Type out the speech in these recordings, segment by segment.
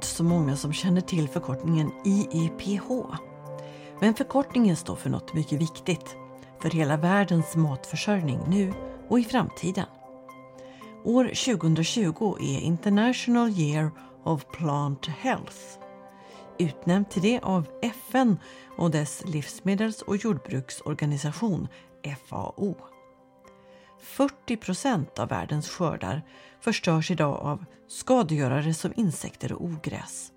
inte så många som känner till förkortningen IEPH. Men förkortningen står för något mycket viktigt för hela världens matförsörjning nu och i framtiden. År 2020 är International Year of Plant Health. Utnämnt till det av FN och dess livsmedels och jordbruksorganisation FAO. 40 procent av världens skördar förstörs idag av skadegörare som insekter och ogräs.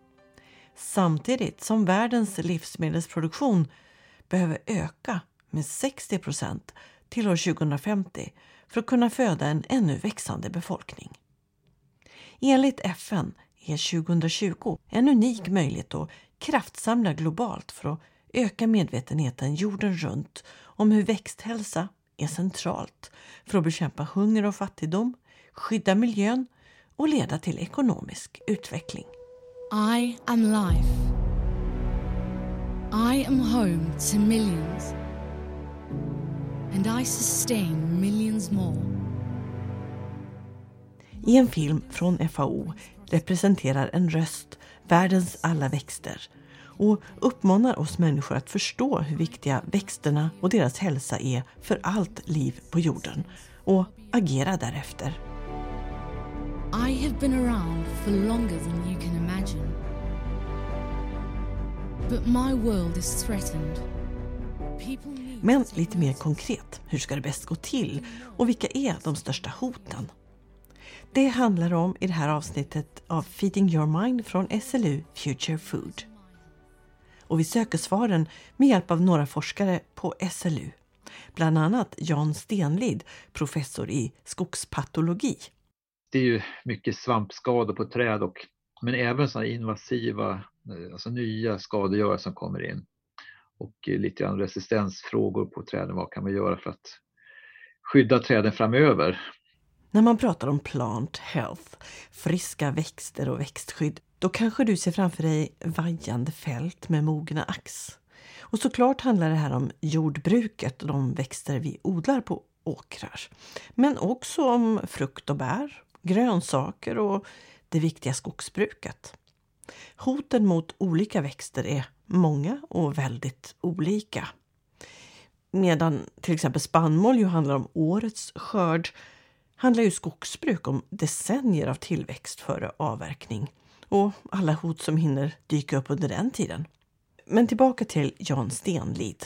Samtidigt som världens livsmedelsproduktion behöver öka med 60 procent till år 2050 för att kunna föda en ännu växande befolkning. Enligt FN är 2020 en unik möjlighet att kraftsamla globalt för att öka medvetenheten jorden runt om hur växthälsa är centralt för att bekämpa hunger och fattigdom, skydda miljön och leda till ekonomisk utveckling. I am life. I am home to millions. And I sustain millions more. I en film från FAO representerar en röst världens alla växter och uppmanar oss människor att förstå hur viktiga växterna och deras hälsa är för allt liv på jorden och agera därefter. I have been around for longer than you can imagine. But my world is threatened. Men lite mer konkret, hur ska det bäst gå till och vilka är de största hoten? Det handlar om i det här avsnittet av Feeding Your Mind från SLU Future Food. Och vi söker svaren med hjälp av några forskare på SLU. Bland annat Jan Stenlid, professor i skogspatologi. Det är ju mycket svampskador på träd och men även sådana invasiva, eh, alltså nya skadegörare som kommer in. Och eh, lite grann resistensfrågor på träden. Vad kan man göra för att skydda träden framöver? När man pratar om plant health, friska växter och växtskydd, då kanske du ser framför dig vajande fält med mogna ax. Och såklart handlar det här om jordbruket och de växter vi odlar på åkrar. Men också om frukt och bär, grönsaker och det viktiga skogsbruket. Hoten mot olika växter är många och väldigt olika. Medan till exempel spannmål ju handlar om årets skörd handlar ju skogsbruk om decennier av tillväxt före avverkning och alla hot som hinner dyka upp under den tiden. Men tillbaka till Jan Stenlid.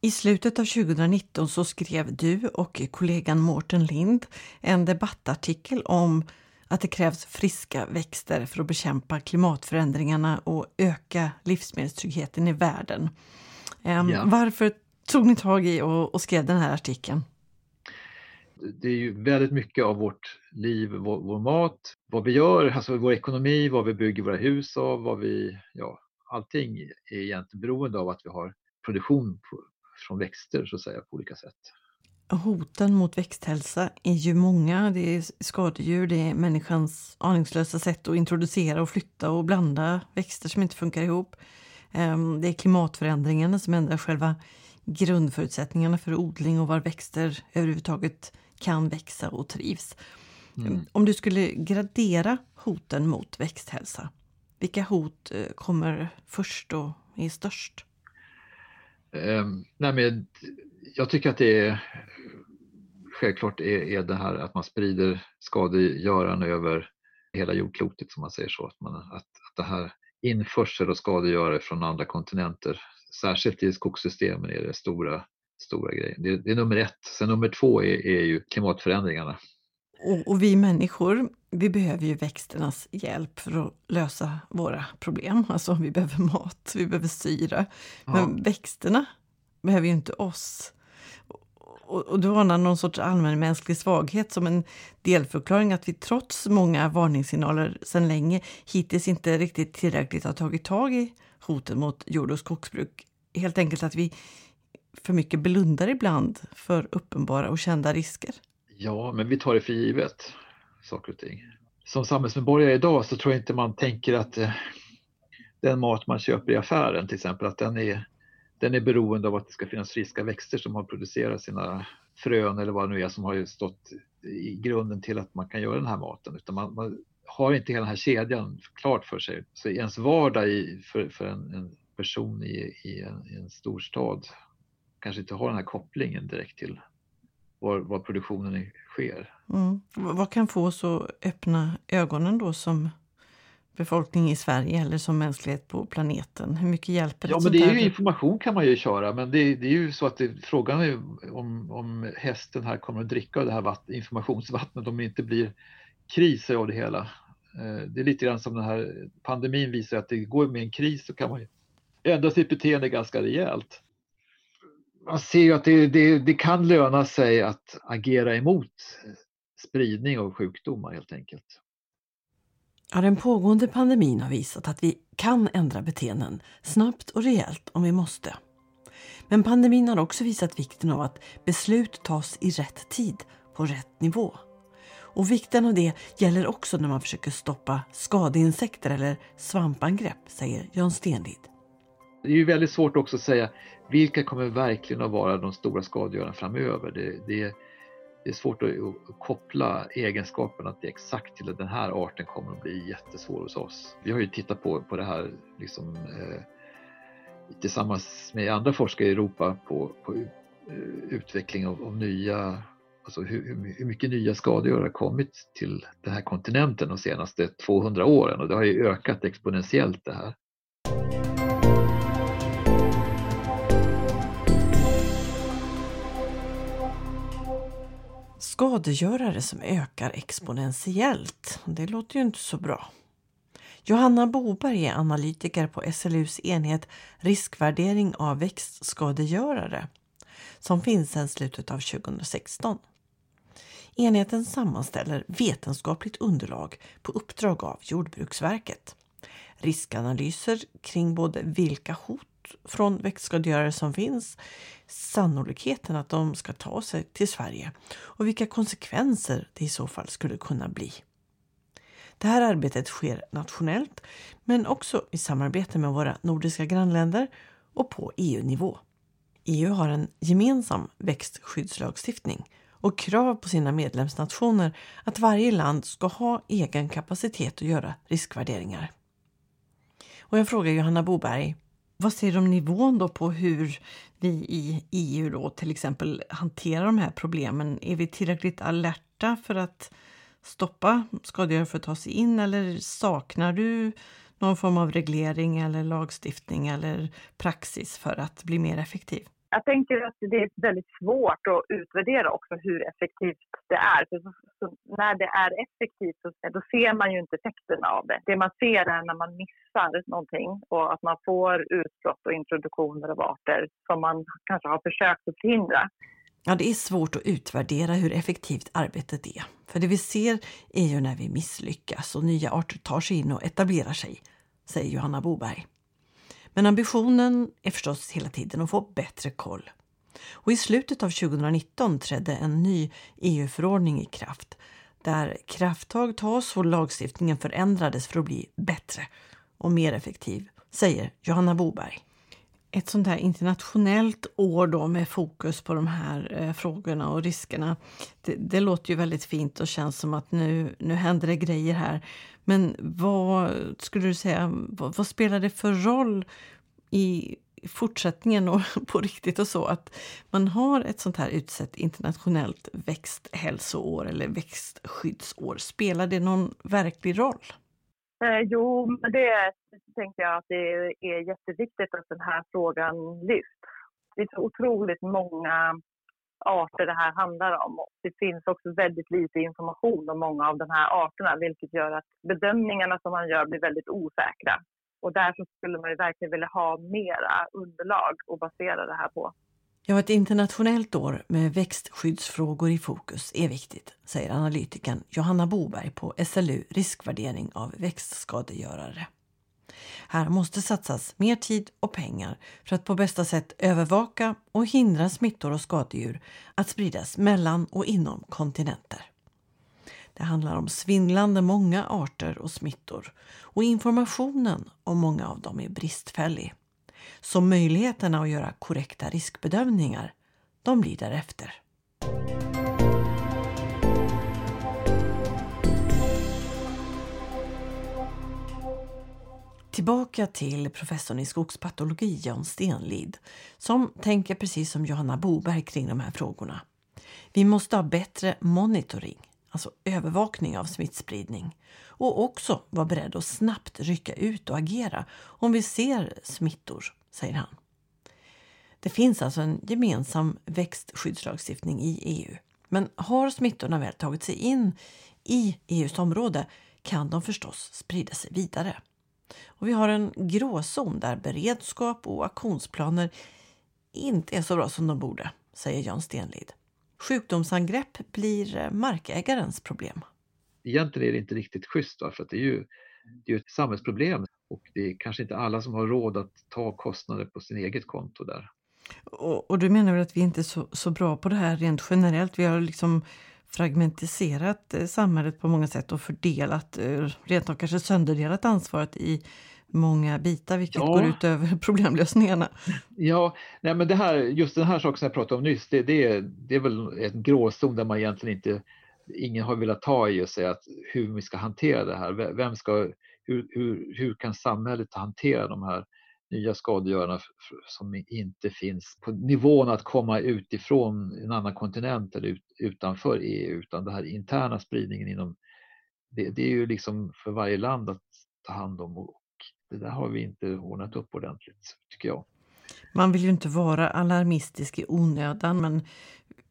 I slutet av 2019 så skrev du och kollegan Mårten Lind en debattartikel om att det krävs friska växter för att bekämpa klimatförändringarna och öka livsmedelstryggheten i världen. Ja. Varför tog ni tag i och skrev den här artikeln? Det är ju väldigt mycket av vårt liv, vår, vår mat, vad vi gör, alltså vår ekonomi, vad vi bygger våra hus av, vad vi, ja, allting är egentligen beroende av att vi har produktion på, från växter så att säga på olika sätt. Hoten mot växthälsa är ju många. Det är skadedjur, det är människans aningslösa sätt att introducera och flytta och blanda växter som inte funkar ihop. Ehm, det är klimatförändringarna som ändrar själva grundförutsättningarna för odling och var växter överhuvudtaget kan växa och trivs. Mm. Om du skulle gradera hoten mot växthälsa, vilka hot eh, kommer först och är störst? Um, nej men, jag tycker att det är självklart är, är det här att man sprider skadegöraren över hela jordklotet som man säger så. Att, man, att, att det här införsel och skadegörare från andra kontinenter, särskilt i skogssystemen är det stora, stora grejen. Det, det är nummer ett. Sen nummer två är, är ju klimatförändringarna. Och, och vi människor, vi behöver ju växternas hjälp för att lösa våra problem. Alltså vi behöver mat, vi behöver syre. Men växterna behöver ju inte oss. Och, och du anar någon sorts allmänmänsklig svaghet som en delförklaring att vi trots många varningssignaler sedan länge hittills inte riktigt tillräckligt har tagit tag i hoten mot jord och skogsbruk. Helt enkelt att vi för mycket blundar ibland för uppenbara och kända risker. Ja, men vi tar det för givet, saker och ting. Som samhällsmedborgare idag så tror jag inte man tänker att eh, den mat man köper i affären till exempel, att den är, den är beroende av att det ska finnas friska växter som har producerat sina frön eller vad det nu är som har stått i grunden till att man kan göra den här maten. Utan man, man, har inte hela den här kedjan klart för sig. Så ens vardag i, för, för en, en person i, i, en, i en storstad kanske inte har den här kopplingen direkt till var, var produktionen sker. Mm. Vad kan få oss att öppna ögonen då som befolkning i Sverige eller som mänsklighet på planeten? Hur mycket hjälper det? Ja, men det är ju information kan man ju köra, men det, det är ju så att det, frågan är om, om hästen här kommer att dricka det här vatten, informationsvattnet om det inte blir kriser av det hela. Eh, det är lite grann som den här pandemin visar att det går med en kris så kan man ju ändra sitt beteende ganska rejält. Man ser ju att det, det, det kan löna sig att agera emot spridning av sjukdomar helt enkelt. Ja, den pågående pandemin har visat att vi kan ändra beteenden snabbt och rejält om vi måste. Men pandemin har också visat vikten av att beslut tas i rätt tid, på rätt nivå. Och vikten av det gäller också när man försöker stoppa skadeinsekter eller svampangrepp, säger Jan Stenlid. Det är ju väldigt svårt också att säga vilka kommer verkligen att vara de stora skadegörarna framöver. Det, det, det är svårt att, koppla egenskaperna till exakt till att den här arten kommer att bli jättesvår hos oss. Vi har ju tittat på, på det här liksom, eh, tillsammans med andra forskare i Europa på, på uh, utveckling av, av, nya, alltså hur, hur mycket nya skadegörare har kommit till den här kontinenten de senaste 200 åren och det har ju ökat exponentiellt det här. Skadegörare som ökar exponentiellt. Det låter ju inte så bra. Johanna Boberg är analytiker på SLUs enhet riskvärdering av växtskadegörare som finns sedan slutet av 2016. Enheten sammanställer vetenskapligt underlag på uppdrag av Jordbruksverket. Riskanalyser kring både vilka hot från växtskadegörare som finns, sannolikheten att de ska ta sig till Sverige och vilka konsekvenser det i så fall skulle kunna bli. Det här arbetet sker nationellt men också i samarbete med våra nordiska grannländer och på EU-nivå. EU har en gemensam växtskyddslagstiftning och krav på sina medlemsnationer att varje land ska ha egen kapacitet att göra riskvärderingar. Och jag frågar Johanna Boberg, vad säger du om nivån då på hur vi i EU då till exempel hanterar de här problemen? Är vi tillräckligt alerta för att stoppa skadegörare för att ta sig in eller saknar du någon form av reglering eller lagstiftning eller praxis för att bli mer effektiv? Jag tänker att det är väldigt svårt att utvärdera också hur effektivt det är. För så, så när det är effektivt så, då ser man ju inte effekterna av det. Det man ser är när man missar någonting och att man får utbrott och introduktioner av arter som man kanske har försökt att förhindra. Ja, det är svårt att utvärdera hur effektivt arbetet är. För det vi ser är ju när vi misslyckas och nya arter tar sig in och etablerar sig, säger Johanna Boberg. Men ambitionen är förstås hela tiden att få bättre koll. Och I slutet av 2019 trädde en ny EU-förordning i kraft där krafttag tas och lagstiftningen förändrades för att bli bättre och mer effektiv, säger Johanna Boberg. Ett sånt här internationellt år då med fokus på de här eh, frågorna och riskerna. Det, det, låter ju väldigt fint och känns som att nu, nu händer det grejer här. Men vad skulle du säga, vad, vad spelar det för roll i fortsättningen och på riktigt och så att man har ett sånt här utsett internationellt växthälsoår eller växtskyddsår. Spelar det någon verklig roll? Eh, jo, men det tänker jag att det är jätteviktigt att den här frågan lyfts. Det är så otroligt många arter det här handlar om. Det finns också väldigt lite information om många av de här arterna vilket gör att bedömningarna som man gör blir väldigt osäkra. Och därför skulle man ju verkligen vilja ha mera underlag att basera det här på. Ja, ett internationellt år med växtskyddsfrågor i fokus är viktigt, säger analytikern Johanna Boberg på SLU Riskvärdering av växtskadegörare. Här måste satsas mer tid och pengar för att på bästa sätt övervaka och hindra smittor och skadedjur att spridas mellan och inom kontinenter. Det handlar om svindlande många arter och smittor och informationen om många av dem är bristfällig. Så möjligheterna att göra korrekta riskbedömningar, de blir därefter. Tillbaka till professorn i skogspatologi Jan Stenlid som tänker precis som Johanna Boberg kring de här frågorna. Vi måste ha bättre monitoring alltså övervakning av smittspridning och också vara beredd att snabbt rycka ut och agera om vi ser smittor, säger han. Det finns alltså en gemensam växtskyddslagstiftning i EU. Men har smittorna väl tagit sig in i EUs område kan de förstås sprida sig vidare. Och vi har en gråzon där beredskap och aktionsplaner inte är så bra som de borde, säger Jan Stenlid. Sjukdomsangrepp blir markägarens problem. Egentligen är det inte riktigt schysst för att det är ju det är ett samhällsproblem och det är kanske inte alla som har råd att ta kostnader på sin eget konto där. Och, och du menar väl att vi inte är så, så bra på det här rent generellt? Vi har liksom fragmentiserat eh, samhället på många sätt och fördelat, eh, rent av kanske sönderdelat ansvaret i många bitar vilket ja. går ut över problemlösningarna. Ja, nej men det här, just den här saken som jag pratade om nyss, det, det, det är väl en gråzon där man egentligen inte, ingen har velat ta i och säga att hur vi ska hantera det här. Vem ska, hur, hur, hur kan samhället hantera de här nya skadegörarna som inte finns på nivån att komma utifrån en annan kontinent eller ut, utanför EU utan den här interna spridningen inom det, det, är ju liksom för varje land att ta hand om och det där har vi inte ordnat upp ordentligt tycker jag. Man vill ju inte vara alarmistisk i onödan men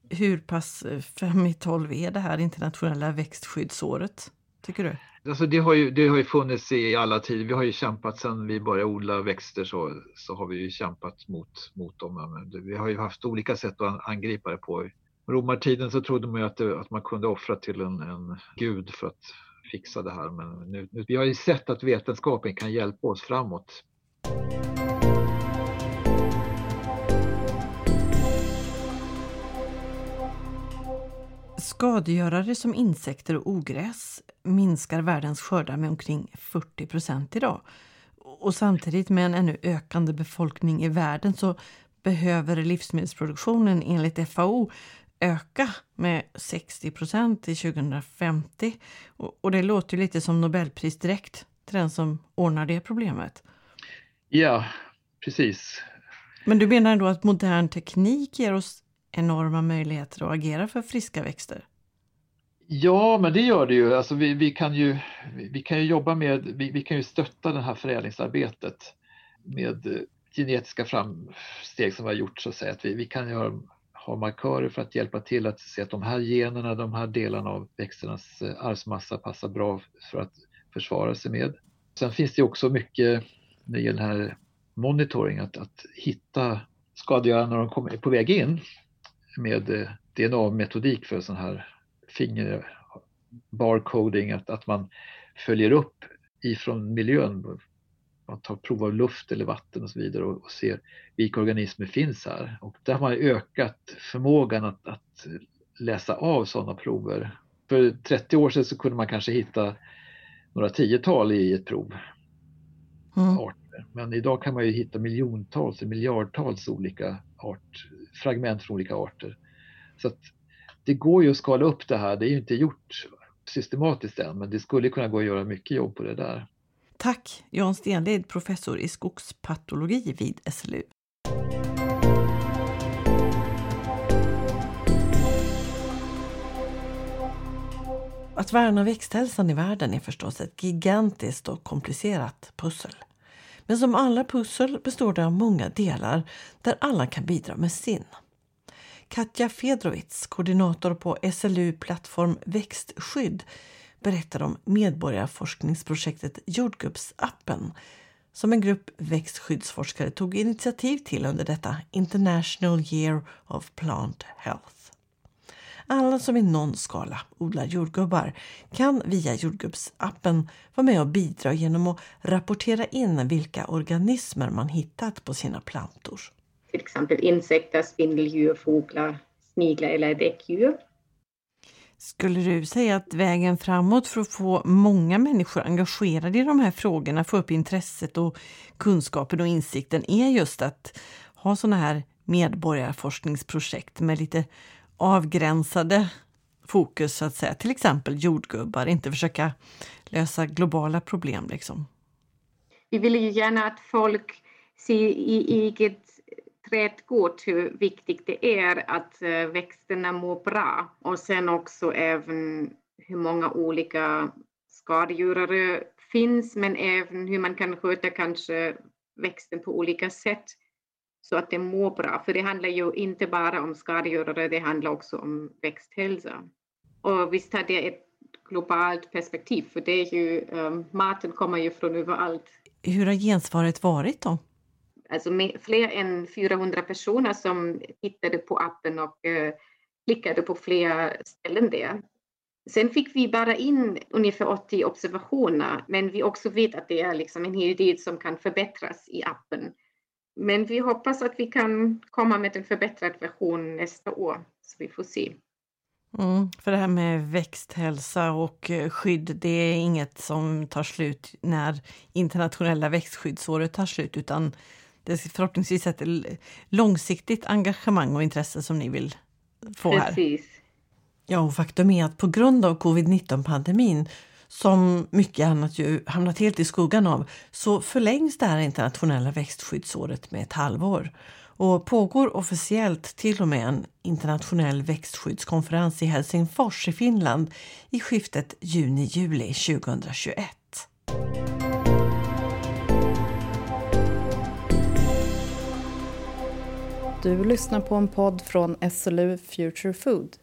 hur pass fem i tolv är det här internationella växtskyddsåret tycker du? Alltså det, har ju, det har ju funnits i alla tider. Vi har ju kämpat sedan vi började odla växter så, så har vi ju kämpat mot, mot dem. Vi har ju haft olika sätt att angripa det på. I romartiden så trodde man ju att, det, att man kunde offra till en, en gud för att fixa det här. Men nu, nu, vi har ju sett att vetenskapen kan hjälpa oss framåt. Skadegörare som insekter och ogräs minskar världens skördar med omkring 40 procent idag. Och samtidigt med en ännu ökande befolkning i världen så behöver livsmedelsproduktionen enligt FAO öka med 60 procent till 2050. Och, det låter lite som Nobelpris direkt till den som ordnar det problemet. Ja, precis. Men du menar då att modern teknik ger oss enorma möjligheter att agera för friska växter? Ja, men det gör det ju. Alltså vi, vi kan ju. Vi kan ju jobba med, vi, vi kan ju stötta det här förädlingsarbetet med genetiska framsteg som vi har gjort så att säga. Att vi, vi kan göra, har markörer för att hjälpa till att se att de här generna, de här delarna av växternas eh, arvsmassa passar bra för att försvara sig med. Sen finns det också mycket när det gäller den här monitoring, att, att hitta skadegörare när de kommer på väg in med eh, DNA-metodik för sån här finger barcoding, att, att man följer upp ifrån miljön. Man tar prov av luft eller vatten och så vidare och, och ser vilka organismer finns här. Och där har man ökat förmågan att, att läsa av sådana prover. För 30 år sedan så kunde man kanske hitta några tiotal i ett prov. Mm. Arter. Men idag kan man ju hitta miljontals, miljardtals olika art, fragment från olika arter. Så det går ju att skala upp det här. Det är ju inte gjort systematiskt än, men det skulle kunna gå att göra mycket jobb på det där. Tack Jan Stenled, professor i skogspatologi vid SLU. Att värna växthälsan i världen är förstås ett gigantiskt och komplicerat pussel. Men som alla pussel består det av många delar där alla kan bidra med sin. Katja Fedrovits, koordinator på SLU Plattform Växtskydd, berättar om medborgarforskningsprojektet Jordgubbsappen som en grupp växtskyddsforskare tog initiativ till under detta International Year of Plant Health. Alla som i någon skala odlar jordgubbar kan via jordgubbsappen vara med och bidra genom att rapportera in vilka organismer man hittat på sina plantor till exempel insekter, spindeldjur, fåglar, sniglar eller däckdjur. Skulle du säga att vägen framåt för att få många människor engagerade i de här frågorna, få upp intresset och kunskapen och insikten är just att ha sådana här medborgarforskningsprojekt med lite avgränsade fokus så att säga, till exempel jordgubbar, inte försöka lösa globala problem liksom? Vi vill ju gärna att folk ser i eget trädgård hur viktigt det är att eh, växterna mår bra och sen också även hur många olika skadedjurare finns men även hur man kan sköta kanske växten på olika sätt så att den mår bra. För det handlar ju inte bara om skadegörare, det handlar också om växthälsa. Och visst har det ett globalt perspektiv, för det är ju, um, maten kommer ju från överallt. Hur har gensvaret varit då? Alltså med fler än 400 personer som tittade på appen och eh, klickade på flera ställen där. Sen fick vi bara in ungefär 80 observationer, men vi också vet att det är liksom en hel del som kan förbättras i appen. Men vi hoppas att vi kan komma med en förbättrad version nästa år, så vi får se. Mm, för det här med växthälsa och eh, skydd, det är inget som tar slut när internationella växtskyddsåret tar slut, utan det är förhoppningsvis ett långsiktigt engagemang och intresse som ni vill få här. Precis. Ja, och faktum är att på grund av covid-19 pandemin som mycket annat ju hamnat helt i skuggan av, så förlängs det här internationella växtskyddsåret med ett halvår och pågår officiellt till och med en internationell växtskyddskonferens i Helsingfors i Finland i skiftet juni-juli 2021. Du lyssnar på en podd från SLU Future Food.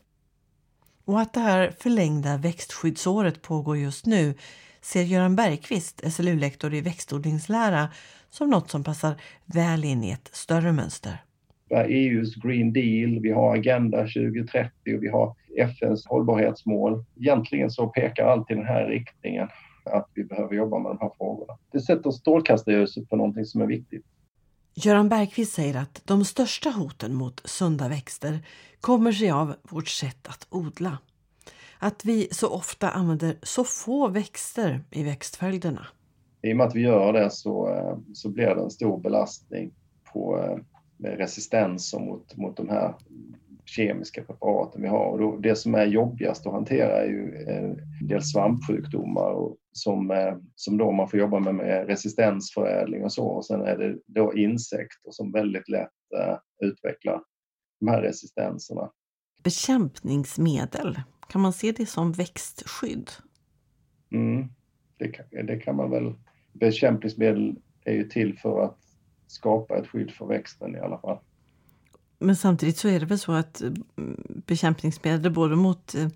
Och att det här förlängda växtskyddsåret pågår just nu ser Göran Bergqvist, SLU-lektor i växtodlingslära, som något som passar väl in i ett större mönster. EUs Green Deal, vi har Agenda 2030 och vi har FNs hållbarhetsmål. Egentligen så pekar allt i den här riktningen att vi behöver jobba med de här frågorna. Det sätter strålkastarljuset på någonting som är viktigt. Göran Bergqvist säger att de största hoten mot sunda växter kommer sig av vårt sätt att odla. Att vi så ofta använder så få växter i växtföljderna. I och med att vi gör det så, eh, så blir det en stor belastning på eh, resistenser mot, mot de här kemiska preparaten vi har. Och då, det som är jobbigast att hantera är ju en del svampsjukdomar och som, eh, som då man får jobba med, med resistensförädling och så. Och sen är det då insekter som väldigt lätt uh, utvecklar de här resistenserna. Bekämpningsmedel, kan man se det som växtskydd? Mm, det, kan, det kan man väl. Bekämpningsmedel är ju till för att skapa ett skydd för växten i alla fall. Men samtidigt så är det väl så att eh, bekämpningsmedel både mot eh,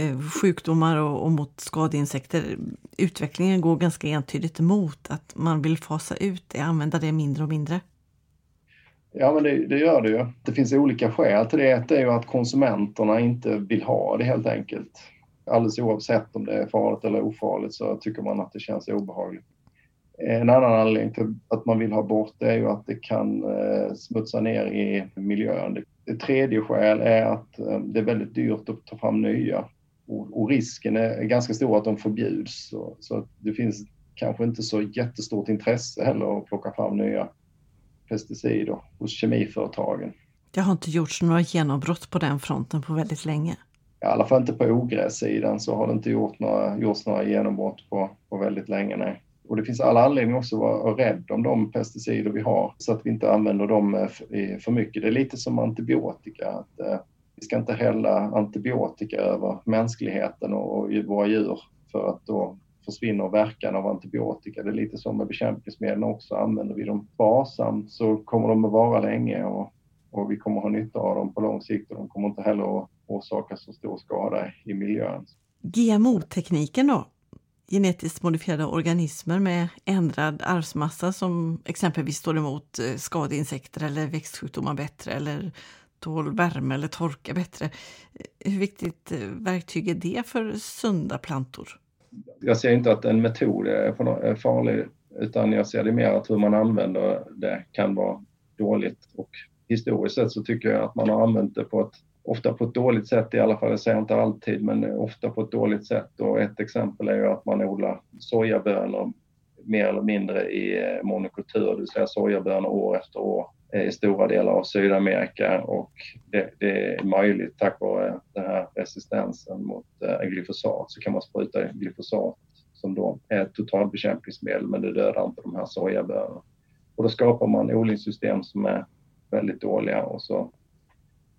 eh, sjukdomar och, och mot skadeinsekter, utvecklingen går ganska entydigt emot att man vill fasa ut det, använda det mindre och mindre. Ja, men det, det, gör det ju. Det finns olika skäl till det. Ett är ju att konsumenterna inte vill ha det helt enkelt. Alldeles oavsett om det är farligt eller ofarligt så tycker man att det känns obehagligt. En annan anledning till att man vill ha bort det är ju att det kan eh, smutsa ner i miljön. Ett tredje skäl är att eh, det är väldigt dyrt att ta fram nya och, risken är ganska stor att de förbjuds. Så, så det finns kanske inte så jättestort intresse heller att plocka fram nya pesticider hos kemiföretagen. Det har inte gjorts några genombrott på den fronten på väldigt länge. I alla fall inte på ogrässidan så har det inte gjort några, gjorts några genombrott på, på väldigt länge. Nej. Och det finns alla anledningar också att vara rädd om de pesticider vi har så att vi inte använder dem eh, för mycket. Det är lite som antibiotika. Att, eh, vi ska inte hälla antibiotika över mänskligheten och våra djur för att då försvinner verkan av antibiotika. Det är lite som med bekämpningsmedel också. Använder vi dem sparsamt så kommer de att vara länge och, och vi kommer ha nytta av dem på lång sikt och de kommer inte heller att orsaka så stor skada i miljön. GMO-tekniken då? Genetiskt modifierade organismer med ändrad arvsmassa som exempelvis står emot eh, skadeinsekter eller växtsjukdomar bättre eller tål värme eller torka bättre. Eh, hur viktigt eh, verktyg är det för sunda plantor? Jag ser inte att en metod är farlig utan jag ser det mer att hur man använder det kan vara dåligt. Och historiskt sett så tycker jag att man har använt det på ett, ofta på ett dåligt sätt i alla fall. Jag säger inte alltid, men ofta på ett dåligt sätt. Och ett exempel är ju att man odlar sojabönor mer eller mindre i eh, monokultur, det vill säga sojabönor år efter år eh, i stora delar av Sydamerika och det, det, är möjligt tack vare den här resistensen mot eh, glyfosat så kan man spruta glyfosat som då är ett totalbekämpningsmedel men det dödar inte de här sojabönorna. Och då skapar man odlingssystem som är väldigt dåliga och så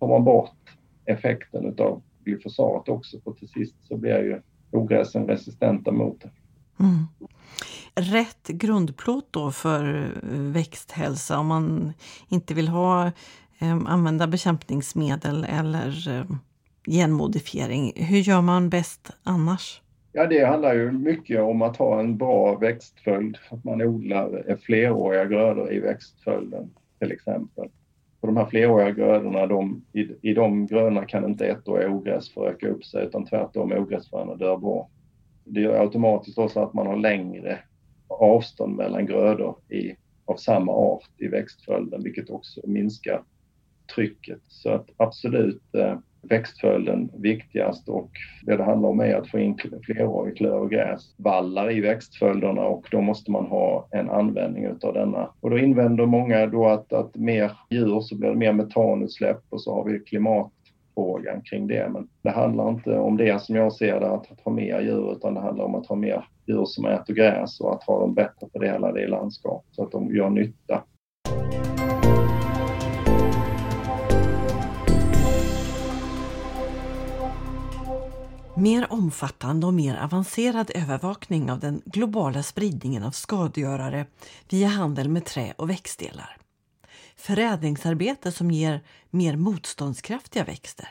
tar man bort effekten utav glyfosat också för till sist så blir ju ogräsen resistenta mot det. Mm. Rätt grundplåt då för eh, växthälsa om man inte vill ha eh, använda bekämpningsmedel eller eh, genmodifiering. Hur gör man bäst annars? Ja, det handlar ju mycket om att ha en bra växtföljd, att man odlar fleråriga grödor i växtföljden till exempel. Och de här fleråriga grödorna, de, i, i de grödorna kan inte ettåriga ogräs föröka upp sig utan tvärtom ogräsfröna dör bra. Det gör automatiskt också att man har längre avstånd mellan grödor i, av samma art i växtföljden vilket också minskar trycket. Så att absolut eh, växtföljden viktigast och det det handlar om är att få in flerårig klövgräsvallar i växtföljderna och då måste man ha en användning utav denna. Och då invänder många då att, att mer djur så blir det mer metanutsläpp och så har vi klimatfrågan kring det. Men det handlar inte om det som jag ser det, att, att ha mer djur, utan det handlar om att ha mer djur som äter gräs och att ha dem bättre fördelade i landskap så att de gör nytta. Mer omfattande och mer avancerad övervakning av den globala spridningen av skadegörare via handel med trä och växtdelar. Förädlingsarbete som ger mer motståndskraftiga växter.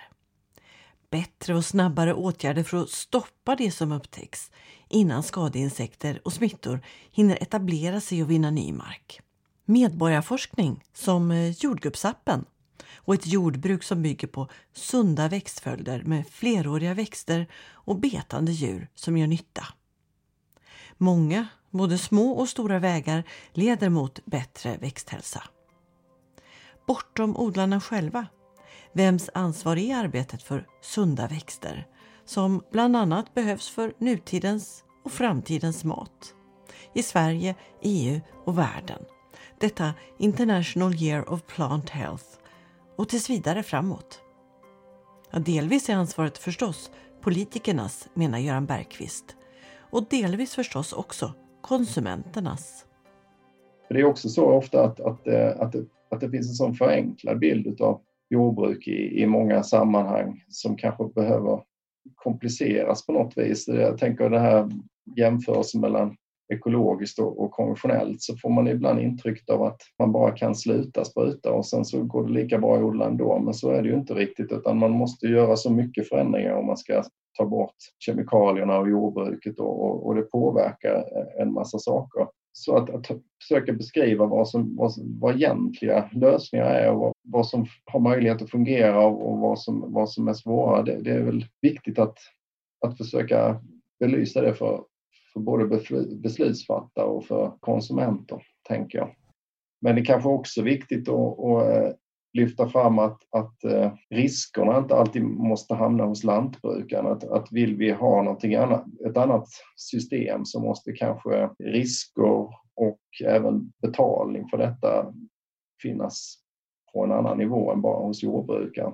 Bättre och snabbare åtgärder för att stoppa det som upptäcks innan skadeinsekter och smittor hinner etablera sig och vinna ny mark. Medborgarforskning som eh, jordgubbsappen och ett jordbruk som bygger på sunda växtföljder med fleråriga växter och betande djur som gör nytta. Många, både små och stora vägar leder mot bättre växthälsa. Bortom odlarna själva. Vems ansvar är arbetet för sunda växter som bland annat behövs för nutidens och framtidens mat? I Sverige, EU och världen. Detta International Year of Plant Health och tills vidare framåt. Ja, delvis är ansvaret förstås politikernas, menar Göran Bergqvist. Och delvis förstås också konsumenternas. Det är också så ofta att, att, eh, att, det, att det finns en sån förenklad bild av jordbruk i, i många sammanhang som kanske behöver kompliceras på något vis. Jag tänker det här jämförelsen mellan ekologiskt och, och konventionellt så får man ibland intrycket av att man bara kan sluta spruta och sen så går det lika bra att odla ändå. Men så är det ju inte riktigt utan man måste göra så mycket förändringar om man ska ta bort kemikalierna och jordbruket och, och, och det påverkar en massa saker. Så att, att försöka beskriva vad, som, vad, vad egentliga lösningar är och vad, vad, som har möjlighet att fungera och vad som, vad som är svåra, det, det är väl viktigt att, att försöka belysa det för, för både beslutsfattare och för konsumenter, tänker jag. Men det är kanske också är viktigt att, att eh, lyfta fram att, att eh, riskerna inte alltid måste hamna hos lantbrukaren. Att, att vill vi ha någonting annat, ett annat system så måste kanske risker och även betalning för detta finnas på en annan nivå än bara hos jordbrukaren.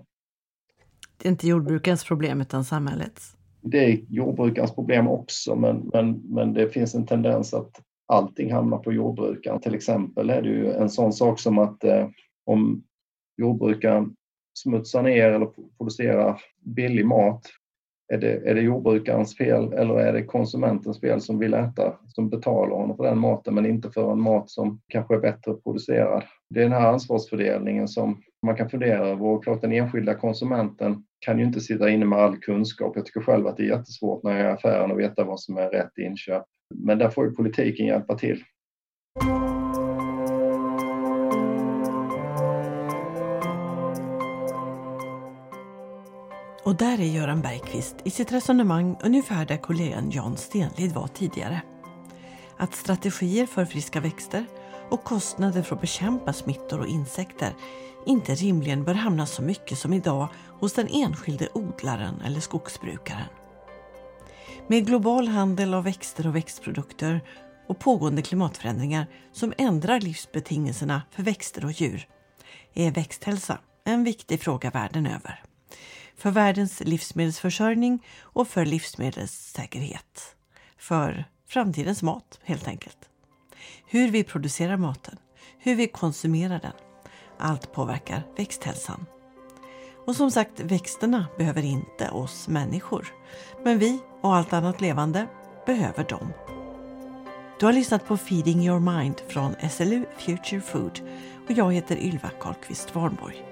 Det är inte jordbrukarens problem utan samhällets? Det är jordbrukarens problem också, men, men, men det finns en tendens att allting hamnar på jordbrukaren. Till exempel är det ju en sån sak som att eh, om jordbrukaren smutsar ner eller producerar billig mat, är det, är det jordbrukarens fel eller är det konsumentens fel som vill äta, som betalar honom för den maten men inte för en mat som kanske är bättre producerad? Det är den här ansvarsfördelningen som man kan fundera över och klart den enskilda konsumenten kan ju inte sitta inne med all kunskap. Jag tycker själv att det är jättesvårt när jag är i affären att veta vad som är rätt inköp. Men där får ju politiken hjälpa till. Och där är Göran Bergqvist i sitt resonemang ungefär där kollegan Jan Stenlid var tidigare. Att strategier för friska växter och kostnader för att bekämpa smittor och insekter inte rimligen bör hamna så mycket som idag hos den enskilde odlaren eller skogsbrukaren. Med global handel av växter och växtprodukter och pågående klimatförändringar som ändrar livsbetingelserna för växter och djur är växthälsa en viktig fråga världen över. För världens livsmedelsförsörjning och för livsmedelssäkerhet. För framtidens mat helt enkelt. Hur vi producerar maten, hur vi konsumerar den. Allt påverkar växthälsan. Och som sagt, växterna behöver inte oss människor. Men vi och allt annat levande behöver dem. Du har lyssnat på Feeding your mind från SLU Future Food och jag heter Ylva Karlqvist Warnborg.